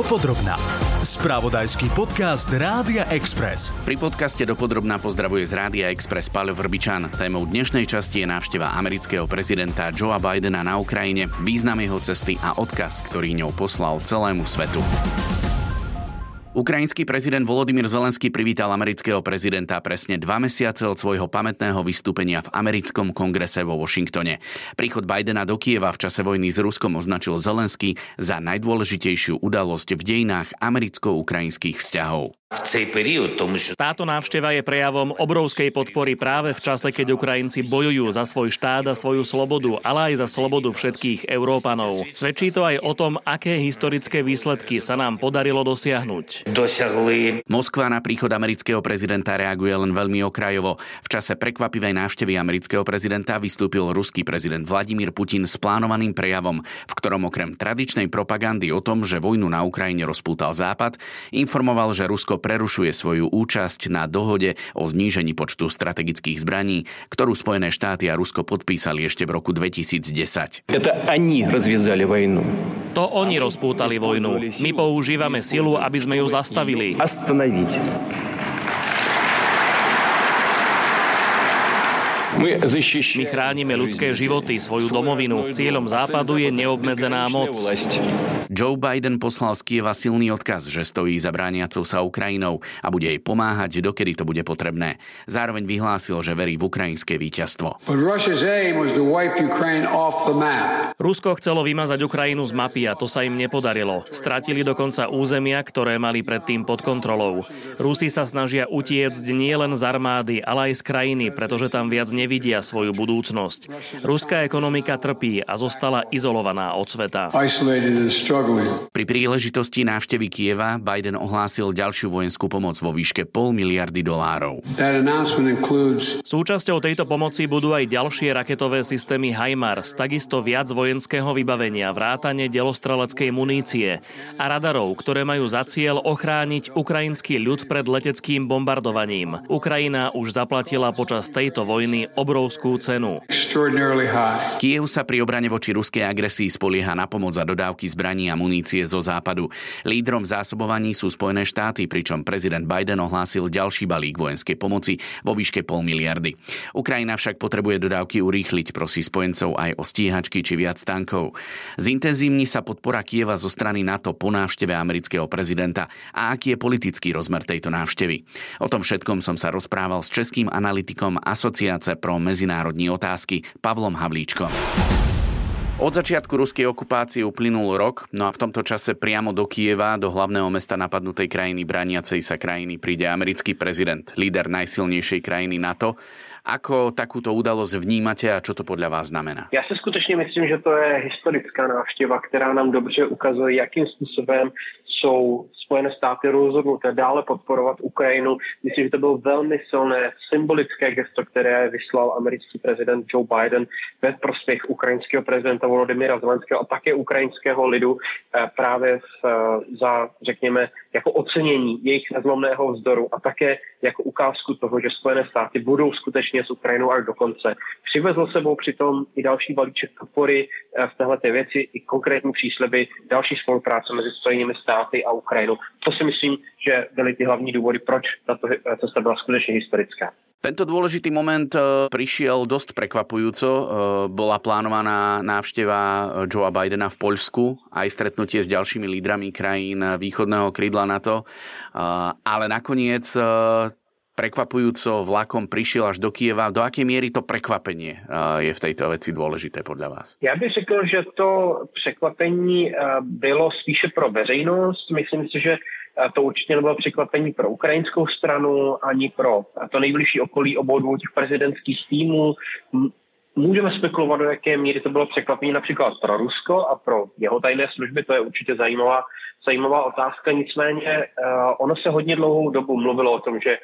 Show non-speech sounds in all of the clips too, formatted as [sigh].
Dopodrobná. Spravodajský podcast Rádia Express. Pri podcaste Dopodrobná pozdravuje z Rádia Express Paľo Vrbičan. Témou dnešnej časti je návšteva amerického prezidenta Joea Bidena na Ukrajine, význam jeho cesty a odkaz, ktorý ňou poslal celému svetu. Ukrajinský prezident Volodymyr Zelenský privítal amerického prezidenta presne dva mesiace od svojho pamätného vystúpenia v americkom kongrese vo Washingtone. Príchod Bidena do Kieva v čase vojny s Ruskom označil Zelenský za najdôležitejšiu udalosť v dejinách americko-ukrajinských vzťahov. Táto návšteva je prejavom obrovskej podpory práve v čase, keď Ukrajinci bojujú za svoj štát a svoju slobodu, ale aj za slobodu všetkých Európanov. Svedčí to aj o tom, aké historické výsledky sa nám podarilo dosiahnuť. Dosiahli. Moskva na príchod amerického prezidenta reaguje len veľmi okrajovo. V čase prekvapivej návštevy amerického prezidenta vystúpil ruský prezident Vladimír Putin s plánovaným prejavom, v ktorom okrem tradičnej propagandy o tom, že vojnu na Ukrajine rozpútal Západ, informoval, že Rusko prerušuje svoju účasť na dohode o znížení počtu strategických zbraní, ktorú Spojené štáty a Rusko podpísali ešte v roku 2010. To oni rozpútali vojnu. My používame silu, aby sme ju zastavili. My chránime ľudské životy, svoju domovinu. Cieľom Západu je neobmedzená moc. Joe Biden poslal z Kieva silný odkaz, že stojí za brániacou sa Ukrajinou a bude jej pomáhať, dokedy to bude potrebné. Zároveň vyhlásil, že verí v ukrajinské víťazstvo. Rusko chcelo vymazať Ukrajinu z mapy a to sa im nepodarilo. Stratili dokonca územia, ktoré mali predtým pod kontrolou. Rusi sa snažia utiecť nielen z armády, ale aj z krajiny, pretože tam viac nevidia svoju budúcnosť. Ruská ekonomika trpí a zostala izolovaná od sveta. Pri príležitosti návštevy Kieva Biden ohlásil ďalšiu vojenskú pomoc vo výške pol miliardy dolárov. Súčasťou tejto pomoci budú aj ďalšie raketové systémy HIMARS, takisto viac vojenského vybavenia, vrátane delostreleckej munície a radarov, ktoré majú za cieľ ochrániť ukrajinský ľud pred leteckým bombardovaním. Ukrajina už zaplatila počas tejto vojny obrovskú cenu. Kiev sa pri obrane voči ruskej agresii spolieha na pomoc a dodávky zbraní a munície zo západu. Lídrom zásobovaní sú Spojené štáty, pričom prezident Biden ohlásil ďalší balík vojenskej pomoci vo výške pol miliardy. Ukrajina však potrebuje dodávky urýchliť, prosí spojencov aj o stíhačky či viac tankov. Zintenzívni sa podpora Kieva zo strany NATO po návšteve amerického prezidenta a aký je politický rozmer tejto návštevy. O tom všetkom som sa rozprával s českým analytikom Asociáce pro medzinárodní otázky Pavlom Havlíčkom. Od začiatku ruskej okupácie uplynul rok, no a v tomto čase priamo do Kieva, do hlavného mesta napadnutej krajiny, brániacej sa krajiny, príde americký prezident, líder najsilnejšej krajiny NATO. Ako takúto udalosť vnímate a čo to podľa vás znamená? Já si skutečně myslím, že to je historická návštěva, která nám dobře ukazuje, jakým způsobem jsou Spojené státy rozhodnuté dále podporovat Ukrajinu. Myslím, že to bylo velmi silné symbolické gesto, které vyslal americký prezident Joe Biden ve prospěch ukrajinského prezidenta Volodymyra Zelenského a také ukrajinského lidu eh, právě eh, za, řekněme, jako ocenění jejich nezlomného vzdoru a také jako ukázku toho, že Spojené státy budou skutečně s Ukrajinou až do konce. Přivezl sebou přitom i další balíček podpory eh, v této věci, i konkrétní přísliby další spolupráce mezi Spojenými státy a Ukrajinou. To si myslím, že byly ty hlavní důvody, proč tato cesta byla skutečně historická. Tento dôležitý moment e, prišiel dosť prekvapujúco. E, bola plánovaná návšteva Joea Bidena v Poľsku, aj stretnutie s ďalšími lídrami krajín východného krídla NATO, ale nakoniec prekvapujúco vlakom prišiel až do Kieva. Do akej miery to prekvapenie je v tejto veci dôležité podľa vás? Já bych řekl, že to překvapení bylo spíše pro veřejnost. Myslím si, že to určitě nebylo překvapení pro ukrajinskou stranu ani pro to nejbližší okolí obou dvou těch prezidentských týmů. Můžeme spekulovat, do jaké míry to bylo překvapení například pro Rusko a pro jeho tajné služby, to je určitě zajímavá, zajímavá otázka. Nicméně ono se hodně dlouhou dobu mluvilo o tom, že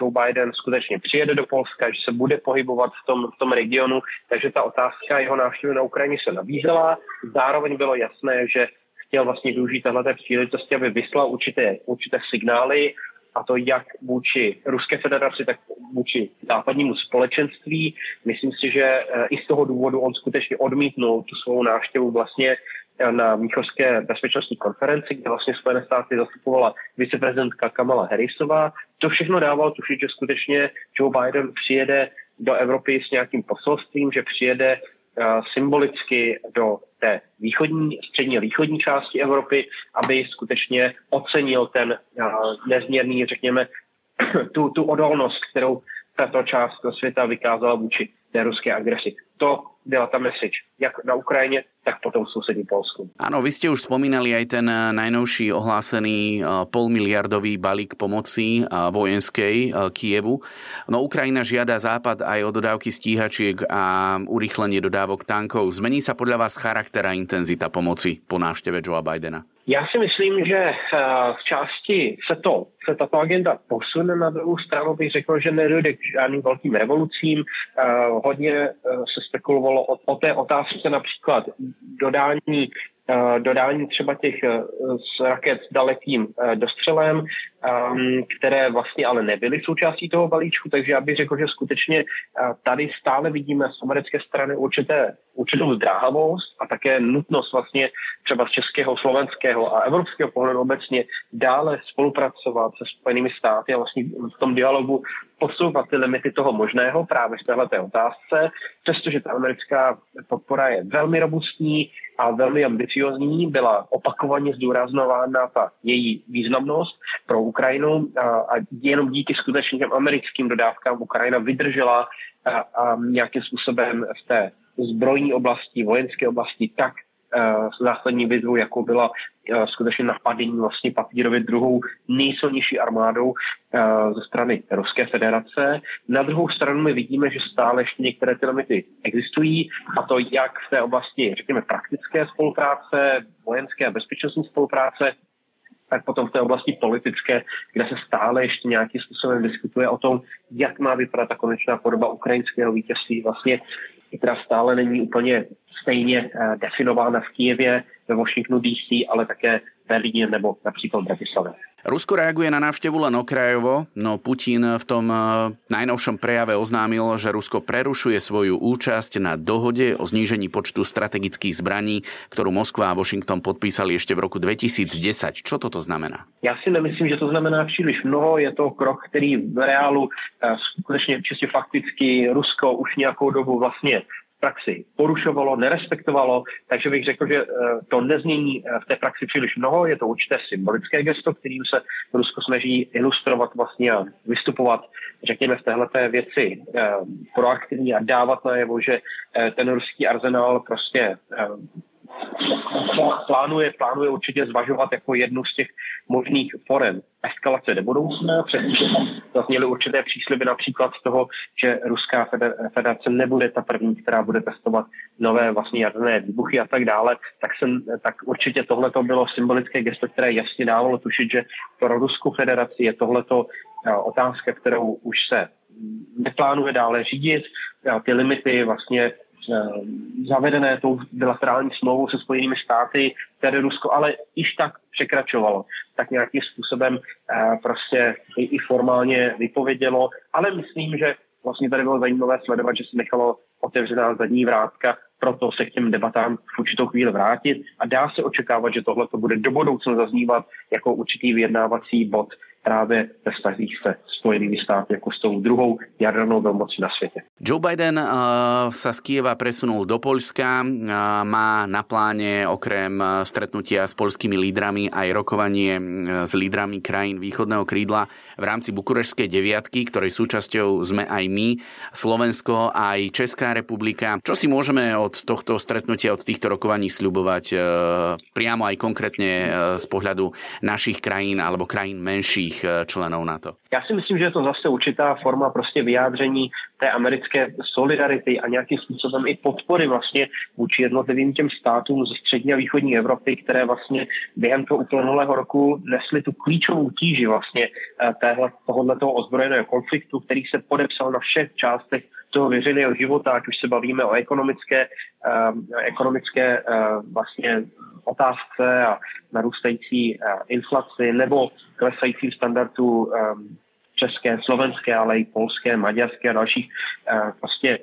Joe Biden skutečně přijede do Polska, že se bude pohybovat v tom, v tom regionu, takže ta otázka jeho návštěvy na Ukrajině se nabízela. Zároveň bylo jasné, že chtěl vlastně využít tahle příležitosti, aby vyslal určité, určité signály a to jak vůči Ruské federaci, tak vůči západnímu společenství. Myslím si, že eh, i z toho důvodu on skutečně odmítnul tu svou návštěvu vlastně na Míchovské bezpečnostní konferenci, kde vlastně Spojené státy zastupovala viceprezidentka Kamala Harrisová. To všechno dávalo tušit, že skutečně Joe Biden přijede do Evropy s nějakým poselstvím, že přijede symbolicky do té východní, střední a východní části Evropy, aby skutečně ocenil ten nezměrný, řekněme, [clears throat] tu, tu odolnost, kterou tato část světa vykázala vůči té ruské agresi. To byla ta message, jak na Ukrajině, tak potom v susední Polsku. Áno, vy ste už spomínali aj ten eh, najnovší ohlásený eh, polmiliardový balík pomoci eh, vojenskej Kievu. No Ukrajina žiada Západ aj o dodávky stíhačiek a urýchlenie dodávok tankov. Zmení sa podľa vás charakter a intenzita pomoci po návšteve Joea Bidena? Já si myslím, že v části se, to, se tato agenda posune na druhou stranu, bych řekl, že nedojde k žádným velkým revolucím. Hodně se spekulovalo o, o té otázce například dodání Eh, dodání třeba těch eh, z raket s dalekým eh, dostřelem, ehm, které vlastně ale nebyly součástí toho balíčku, takže já bych řekl, že skutečně tady stále vidíme z americké strany určité, určitou zdráhavost a také nutnost vlastně třeba z českého, slovenského a evropského pohledu obecně dále spolupracovat se Spojenými státy a vlastně v tom dialogu posouvat ty limity toho možného právě v této otázce, přestože ta americká podpora je velmi robustní a velmi ambiciozní, byla opakovaně zdůraznována ta její významnost pro Ukrajinu a, a jenom díky skutečně těm americkým dodávkám Ukrajina vydržela a, a nějakým způsobem v té zbrojní oblasti, vojenské oblasti tak Eh, zásadní výzvu, jako byla eh, skutečně napadení vlastně papírově druhou nejsilnější armádou eh, ze strany Ruské federace. Na druhou stranu my vidíme, že stále ještě některé ty limity existují, a to jak v té oblasti, řekněme, praktické spolupráce, vojenské a bezpečnostní spolupráce, tak potom v té oblasti politické, kde se stále ještě nějakým způsobem diskutuje o tom, jak má vypadat ta konečná podoba ukrajinského vítězství, vlastně, která stále není úplně stejně eh, definována v Kijevě, ve Washingtonu DC, ale také Berlíne nebo napríklad v Bratislave. Rusko reaguje na návštevu len okrajovo, no Putin v tom eh, najnovšom prejave oznámil, že Rusko prerušuje svoju účasť na dohode o znížení počtu strategických zbraní, ktorú Moskva a Washington podpísali ešte v roku 2010. Čo toto znamená? Já si nemyslím, že to znamená příliš mnoho. Je to krok, který v reálu eh, skutečně čistě fakticky Rusko už nějakou dobu vlastně praxi porušovalo, nerespektovalo, takže bych řekl, že eh, to nezmění eh, v té praxi příliš mnoho, je to určité symbolické gesto, kterým se Rusko snaží ilustrovat vlastně a vystupovat, řekněme, v téhleté věci eh, proaktivní a dávat najevo, že ten ruský arzenál prostě plánuje, plánuje určitě zvažovat jako jednu z těch možných forem eskalace do budoucna, přestože zazněly určité přísliby například z toho, že Ruská federace nebude ta první, která bude testovat nové vlastně jaderné výbuchy a tak dále, tak, jsem, tak určitě tohle bylo symbolické gesto, které jasně dávalo tušit, že pro Ruskou federaci je tohleto eh, otázka, kterou už se neplánuje dále řídit. Ty limity vlastně zavedené tou bilaterální smlouvou se Spojenými státy, které Rusko ale již tak překračovalo, tak nějakým způsobem eh, prostě i, i formálně vypovědělo, ale myslím, že vlastně tady bylo zajímavé sledovat, že se nechalo otevřená zadní vrátka, proto se k těm debatám v určitou chvíli vrátit. A dá se očekávat, že tohle to bude do budoucna zaznívat jako určitý vyjednávací bod právě ve vztazích se Spojenými státy jako s tou druhou jadernou veľmocí na svete. Joe Biden uh, sa z Kieva presunul do Poľska, uh, má na pláne okrem uh, stretnutia s polskými lídrami aj rokovanie s lídrami krajín východného krídla v rámci Bukurešskej deviatky, ktorej súčasťou sme aj my, Slovensko aj Česká republika. Čo si môžeme od tohto stretnutia, od týchto rokovaní sľubovať uh, priamo aj konkrétne z pohľadu našich krajín alebo krajín menších dalších eh, členů NATO? Já si myslím, že je to zase určitá forma prostě vyjádření té americké solidarity a nějakým způsobem i podpory vlastně vůči jednotlivým těm státům ze střední a východní Evropy, které vlastně během toho uplynulého roku nesly tu klíčovou tíži vlastně eh, téhle, tohoto ozbrojeného konfliktu, který se podepsal na všech částech toho veřejného života, ať už se bavíme o ekonomické, um, ekonomické uh, vlastně otázce a narůstající uh, inflaci nebo klesajícím standardu české, slovenské, ale i polské, maďarské a dalších vlastně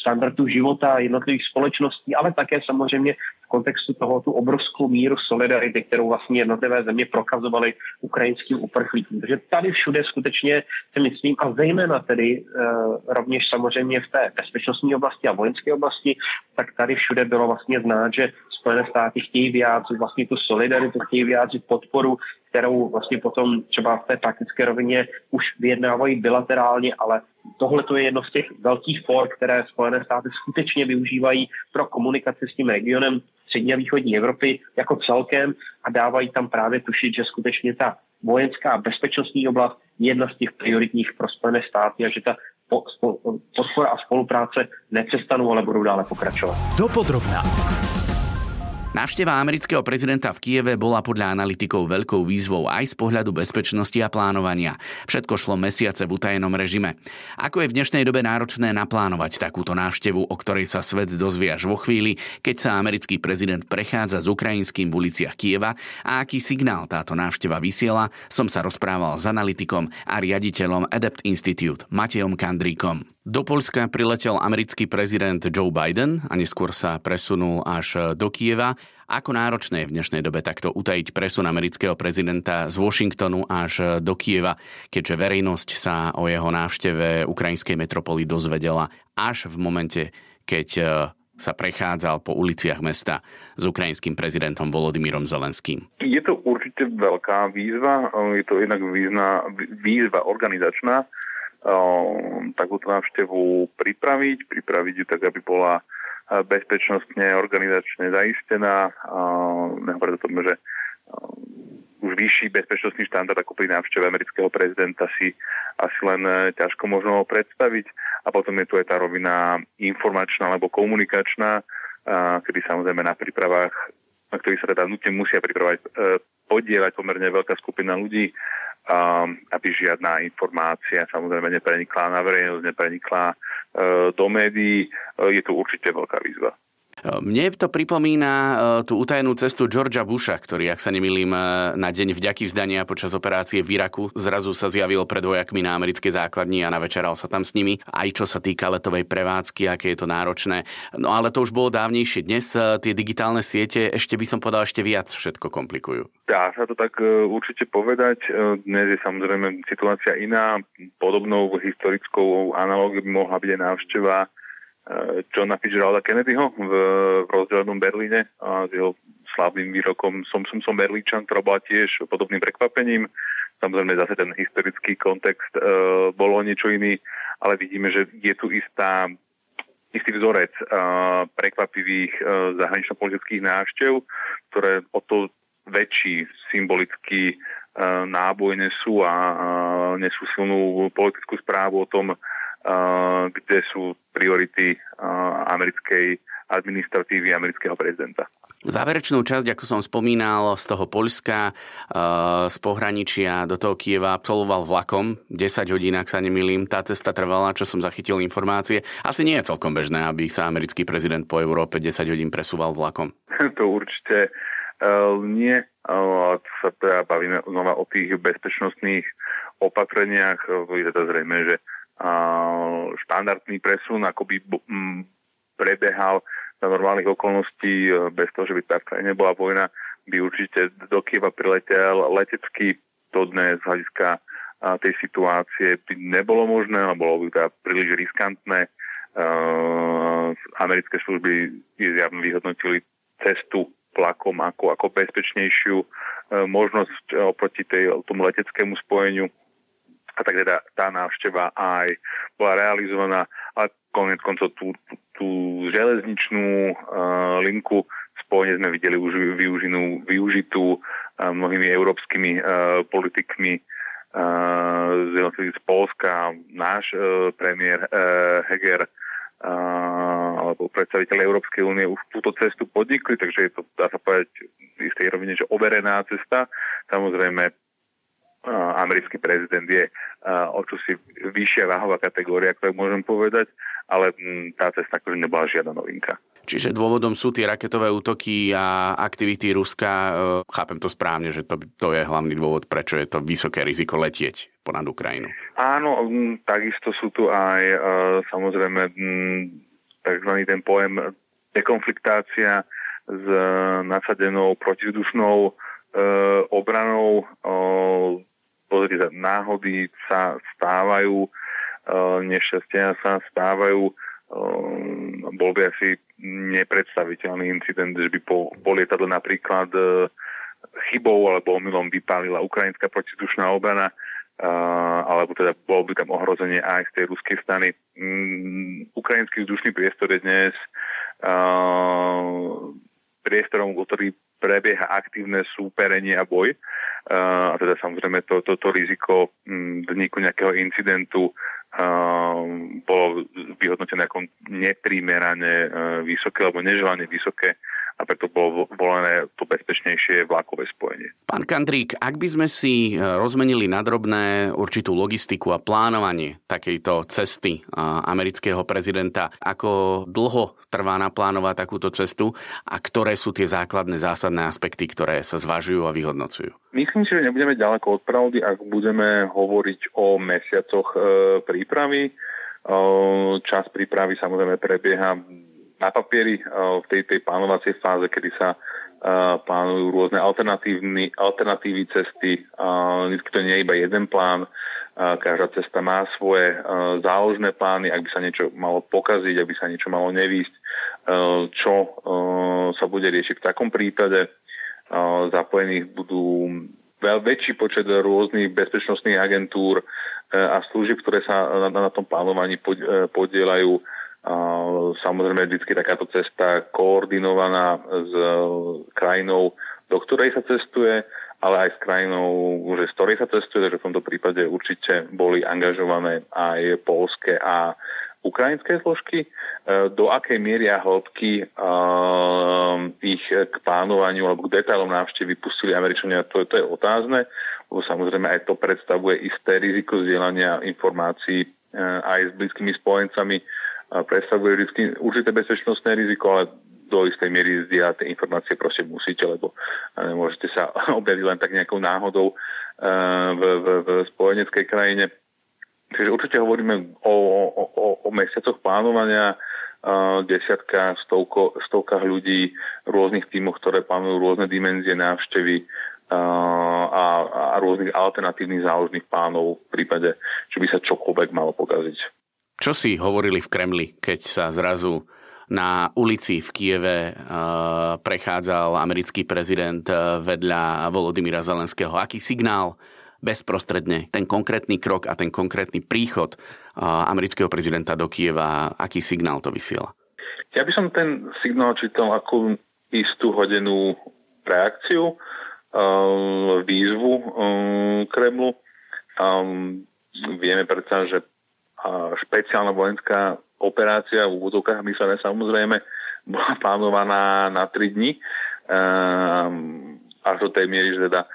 standardů života jednotlivých společností, ale také samozřejmě kontextu toho tu obrovskou míru solidarity, kterou vlastně jednotlivé země prokazovaly ukrajinským uprchlíkům. Takže tady všude skutečně si myslím, a zejména tedy e, rovněž samozřejmě v té bezpečnostní oblasti a vojenské oblasti, tak tady všude bylo vlastně znát, že Spojené státy chtějí vyjádřit vlastně tu solidaritu, chtějí vyjádřit podporu, kterou vlastně potom třeba v té praktické rovině už vyjednávají bilaterálně, ale tohle to je jedno z těch velkých for, které Spojené státy skutečně využívají pro komunikaci s tím regionem střední a východní Evropy jako celkem a dávají tam právě tušit, že skutečně ta vojenská bezpečnostní oblast je jedna z těch prioritních pro Spojené státy a že ta podpora a spolupráce nepřestanou, ale budou dále pokračovat. Dopodrobná. Návšteva amerického prezidenta v Kieve bola podľa analytikov veľkou výzvou aj z pohľadu bezpečnosti a plánovania. Všetko šlo mesiace v utajenom režime. Ako je v dnešnej dobe náročné naplánovať takúto návštevu, o ktorej sa svet dozvie až vo chvíli, keď sa americký prezident prechádza s ukrajinským v uliciach Kieva a aký signál táto návšteva vysiela, som sa rozprával s analytikom a riaditeľom Adept Institute Matejom Kandríkom. Do Polska priletel americký prezident Joe Biden a neskôr sa presunul až do Kieva. Ako náročné je v dnešnej dobe takto utajiť presun amerického prezidenta z Washingtonu až do Kieva, keďže verejnosť sa o jeho návšteve ukrajinskej metropoly dozvedela až v momente, keď e, sa prechádzal po uliciach mesta s ukrajinským prezidentom Volodymyrom Zelenským. Je to určite veľká výzva, je to jednak výzva, výzva organizačná, takúto návštevu pripraviť, pripraviť ju tak, aby bola eh, bezpečnostne, organizačne zaistená. Nehovorím o tom, že ehm, už vyšší bezpečnostný štandard ako pri návšteve amerického prezidenta si asi len eh, ťažko možno predstaviť. A potom je tu aj tá rovina informačná alebo komunikačná, kedy samozrejme na prípravách, na ktorých sa teda nutne musia pripravať, eh, podielať pomerne veľká skupina ľudí aby žiadna informácia samozrejme neprenikla na verejnosť, neprenikla e, do médií. E, je to určite veľká výzva. Mne to pripomína e, tú utajenú cestu Georgia Busha, ktorý, ak sa nemýlim, e, na deň vďaky vzdania počas operácie v Iraku zrazu sa zjavil pred vojakmi na americkej základni a navečeral sa tam s nimi, aj čo sa týka letovej prevádzky, aké je to náročné. No ale to už bolo dávnejšie. Dnes e, tie digitálne siete, ešte by som povedal, ešte viac všetko komplikujú. Dá sa to tak určite povedať. Dnes je samozrejme situácia iná. Podobnou historickou analógiou by mohla byť aj návšteva Eh, Johna Fitzgeralda Kennedyho v, v rozdelenom Berlíne a s jeho slavným výrokom som, som, som Berlíčan, ktorá bola tiež podobným prekvapením. Samozrejme zase ten historický kontext e, bol o niečo iný, ale vidíme, že je tu istá, istý vzorec e, prekvapivých e, zahranično-politických návštev, ktoré o to väčší symbolický e, náboj nesú a e, nesú silnú politickú správu o tom, kde sú priority americkej administratívy amerického prezidenta. Záverečnú časť, ako som spomínal, z toho Poľska, z pohraničia do toho Kieva absolvoval vlakom. 10 hodín, ak sa nemýlim. Tá cesta trvala, čo som zachytil informácie. Asi nie je celkom bežné, aby sa americký prezident po Európe 10 hodín presúval vlakom. [laughs] To určite uh, nie. Uh, sa teda bavíme znova o tých bezpečnostných opatreniach. Je to zrejme, že štandardný presun ako by prebehal za normálnych okolností e, bez toho, že by tak nebola vojna, by určite do Kieva priletel letecky. To dnes z hľadiska tej situácie by nebolo možné, a bolo by to príliš riskantné. Americké služby zjavne vyhodnotili cestu vlakom ako, ako bezpečnejšiu e, možnosť oproti tej, tomu leteckému spojeniu a tak teda tá návšteva aj bola realizovaná, ale konec koncov tú, tú, železničnú uh, linku spojne sme videli už využinú, využitú uh, mnohými európskymi uh, politikmi uh, z, Polska. Náš uh, premiér uh, Heger alebo predstaviteľ Európskej únie už túto cestu podnikli, takže je to, dá sa povedať, v istej rovine, že overená cesta. Samozrejme, americký prezident je o čosi vyššia váhová kategória, ako môžem povedať, ale tá cesta akože nebola žiadna novinka. Čiže dôvodom sú tie raketové útoky a aktivity Ruska. E, chápem to správne, že to, to je hlavný dôvod, prečo je to vysoké riziko letieť ponad Ukrajinu. Áno, takisto sú tu aj e, samozrejme tzv. ten pojem dekonfliktácia s nasadenou protizdušnou e, obranou. Pozrite, náhody sa stávajú, nešťastia sa stávajú Ehm, bol by asi nepredstaviteľný incident, že by po, po lietadle napríklad e, chybou alebo omylom vypálila ukrajinská protidušná obrana, alebo teda bolo by tam ohrozenie aj z tej ruskej strany. Mm, ukrajinský vzdušný priestor je dnes priestorom, ktorý prebieha aktívne súperenie a boj. A teda samozrejme to, to, to riziko mm, vzniku nejakého incidentu bolo vyhodnotené ako neprimerane e, vysoké alebo neželane vysoké a preto bolo volené to bezpečnejšie vlákové spojenie. Pán Kandrík, ak by sme si e, rozmenili na drobné určitú logistiku a plánovanie takejto cesty e, amerického prezidenta, ako dlho trvá naplánovať takúto cestu a ktoré sú tie základné zásadné aspekty, ktoré sa zvažujú a vyhodnocujú? Myslím si, že nebudeme ďaleko od pravdy, ak budeme hovoriť o mesiacoch e, prípravy. Čas prípravy samozrejme prebieha na papieri eh, v tej, tej plánovacej fáze, kedy sa eh, plánujú rôzne alternatívy cesty. Vždy to nie je iba jeden plán, každá cesta má svoje eh, záložné plány, ak by sa niečo malo pokaziť, ak by sa niečo malo nevísť, čo sa bude riešiť v takom prípade. Zapojených budú väčší počet rôznych bezpečnostných agentúr a služieb, ktoré sa na, na tom plánovaní podielajú Samozrejme, vždy takáto cesta koordinovaná s e, krajinou, do ktorej sa cestuje, ale aj s krajinou, že z ktorej sa cestuje, takže v tomto prípade určite boli angažované aj polské a ukrajinské zložky. E, do akej miery a hĺbky e, ich k plánovaniu alebo k detailom návštevy pustili Američania, to, to je otázne, lebo samozrejme aj to predstavuje isté riziko zdieľania informácií aj s blízkymi spojencami predstavuje vždy určité bezpečnostné riziko, ale do istej miery zdieľať tie informácie proste musíte, lebo nemôžete sa [laughs] objaviť len tak nejakou náhodou v, v, v spojeneckej krajine. Takže určite hovoríme o, o, o, o mesiacoch plánovania, desiatka, stovko, stovkách ľudí, rôznych tímoch, ktoré plánujú rôzne dimenzie návštevy a, a rôznych alternatívnych záložných plánov v prípade, že by sa čokoľvek malo pokaziť. Čo si hovorili v Kremli, keď sa zrazu na ulici v Kieve uh, prechádzal americký prezident uh, vedľa Volodymyra Zelenského? Aký signál bezprostredne ten konkrétny krok a ten konkrétny príchod uh, amerického prezidenta do Kieva, aký signál to vysiela? Ja by som ten signál čítal ako istú hodenú reakciu, výzvu Kremlu. Vieme predsa, že špeciálna vojenská operácia v úvodovkách myslené samozrejme bola plánovaná na 3 dní ehm, až do tej miery, že teda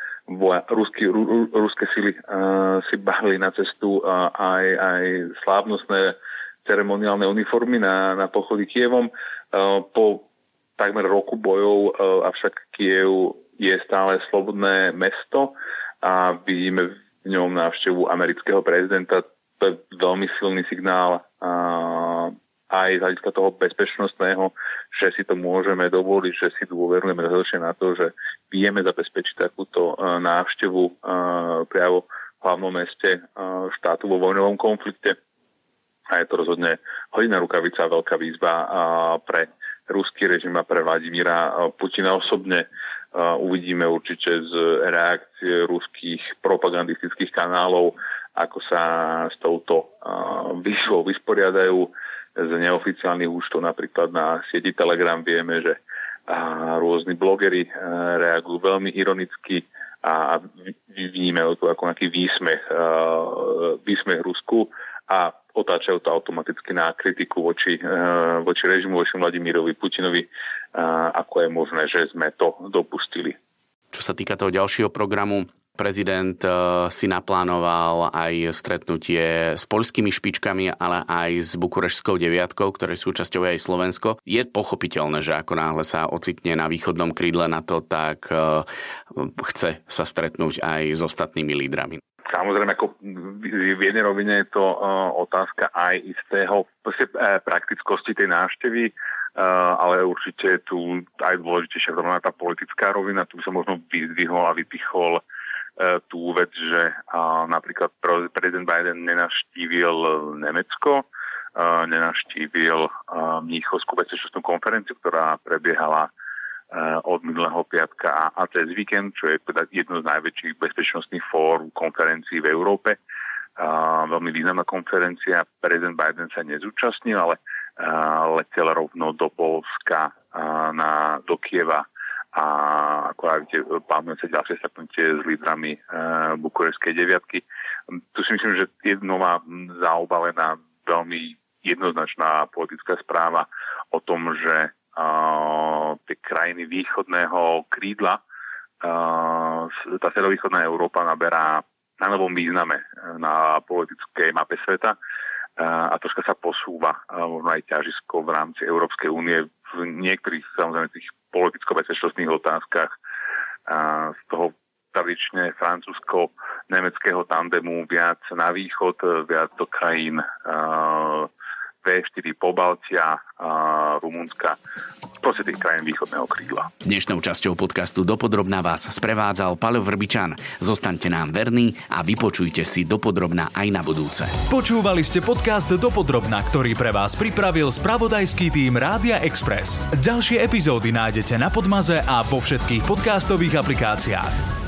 ruský, ru, ruské sily uh, si bahli na cestu uh, aj, aj slávnostné ceremoniálne uniformy na, na pochody Kievom. Uh, po takmer roku bojov uh, avšak Kiev je stále slobodné mesto a vidíme v ňom návštevu amerického prezidenta to je veľmi silný signál a, aj z hľadiska toho bezpečnostného, že si to môžeme dovoliť, že si dôverujeme rozhodne na to, že vieme zabezpečiť takúto návštevu priamo v hlavnom meste štátu vo vojnovom konflikte. A je to rozhodne hodina rukavica veľká výzva pre ruský režim a pre Vladimíra Putina osobne. Uvidíme určite z reakcie ruských propagandistických kanálov ako sa s touto výzvou vysporiadajú. Z neoficiálnych účtov napríklad na sieti Telegram vieme, že rôzni blogery reagujú veľmi ironicky a vidíme to ako nejaký výsmech, výsmech Rusku a otáčajú to automaticky na kritiku voči, voči režimu, voči Vladimírovi Putinovi, ako je možné, že sme to dopustili. Čo sa týka toho ďalšieho programu, prezident e, si naplánoval aj stretnutie s poľskými špičkami, ale aj s bukurešskou deviatkou, ktoré sú súčasťou aj Slovensko. Je pochopiteľné, že ako náhle sa ocitne na východnom krídle na to, tak e, chce sa stretnúť aj s ostatnými lídrami. Samozrejme, ako v jednej rovine je to uh, otázka aj istého praktickosti tej návštevy, ale určite tu aj dôležitejšia zrovna tá politická rovina. Tu by som možno vyzdvihol a vypichol tú vec, že napríklad prezident Biden nenaštívil Nemecko, uh, nenaštívil Mníchovskú bezpečnostnú konferenciu, ktorá prebiehala Eh, od minulého piatka a, cez víkend, čo je teda jedno z najväčších bezpečnostných fór konferencií v Európe. Veľmi významná konferencia. Prezident Biden sa nezúčastnil, ale letel rovno do Polska, na, do Kieva a ako aj viete, plánuje sa ďalšie stretnutie s lídrami bukurešskej deviatky. Tu si myslím, že je nová zaobalená veľmi jednoznačná politická správa o tom, že tie krajiny východného krídla, tá severovýchodná Európa naberá na novom význame na politickej mape sveta a troška sa posúva možno aj ťažisko v rámci Európskej únie v niektorých samozrejme tých politicko-bezpečnostných otázkach. Z toho tradične francúzsko-nemeckého tandemu viac na východ, viac do krajín P4 Pobaltia, Rumunska, proste tých krajín východného krídla. Dnešnou časťou podcastu Dopodrobná vás sprevádzal Paľo Vrbičan. Zostaňte nám verní a vypočujte si Dopodrobná aj na budúce. Počúvali ste podcast Dopodrobná, ktorý pre vás pripravil spravodajský tým Rádia Express. Ďalšie epizódy nájdete na Podmaze a vo všetkých podcastových aplikáciách.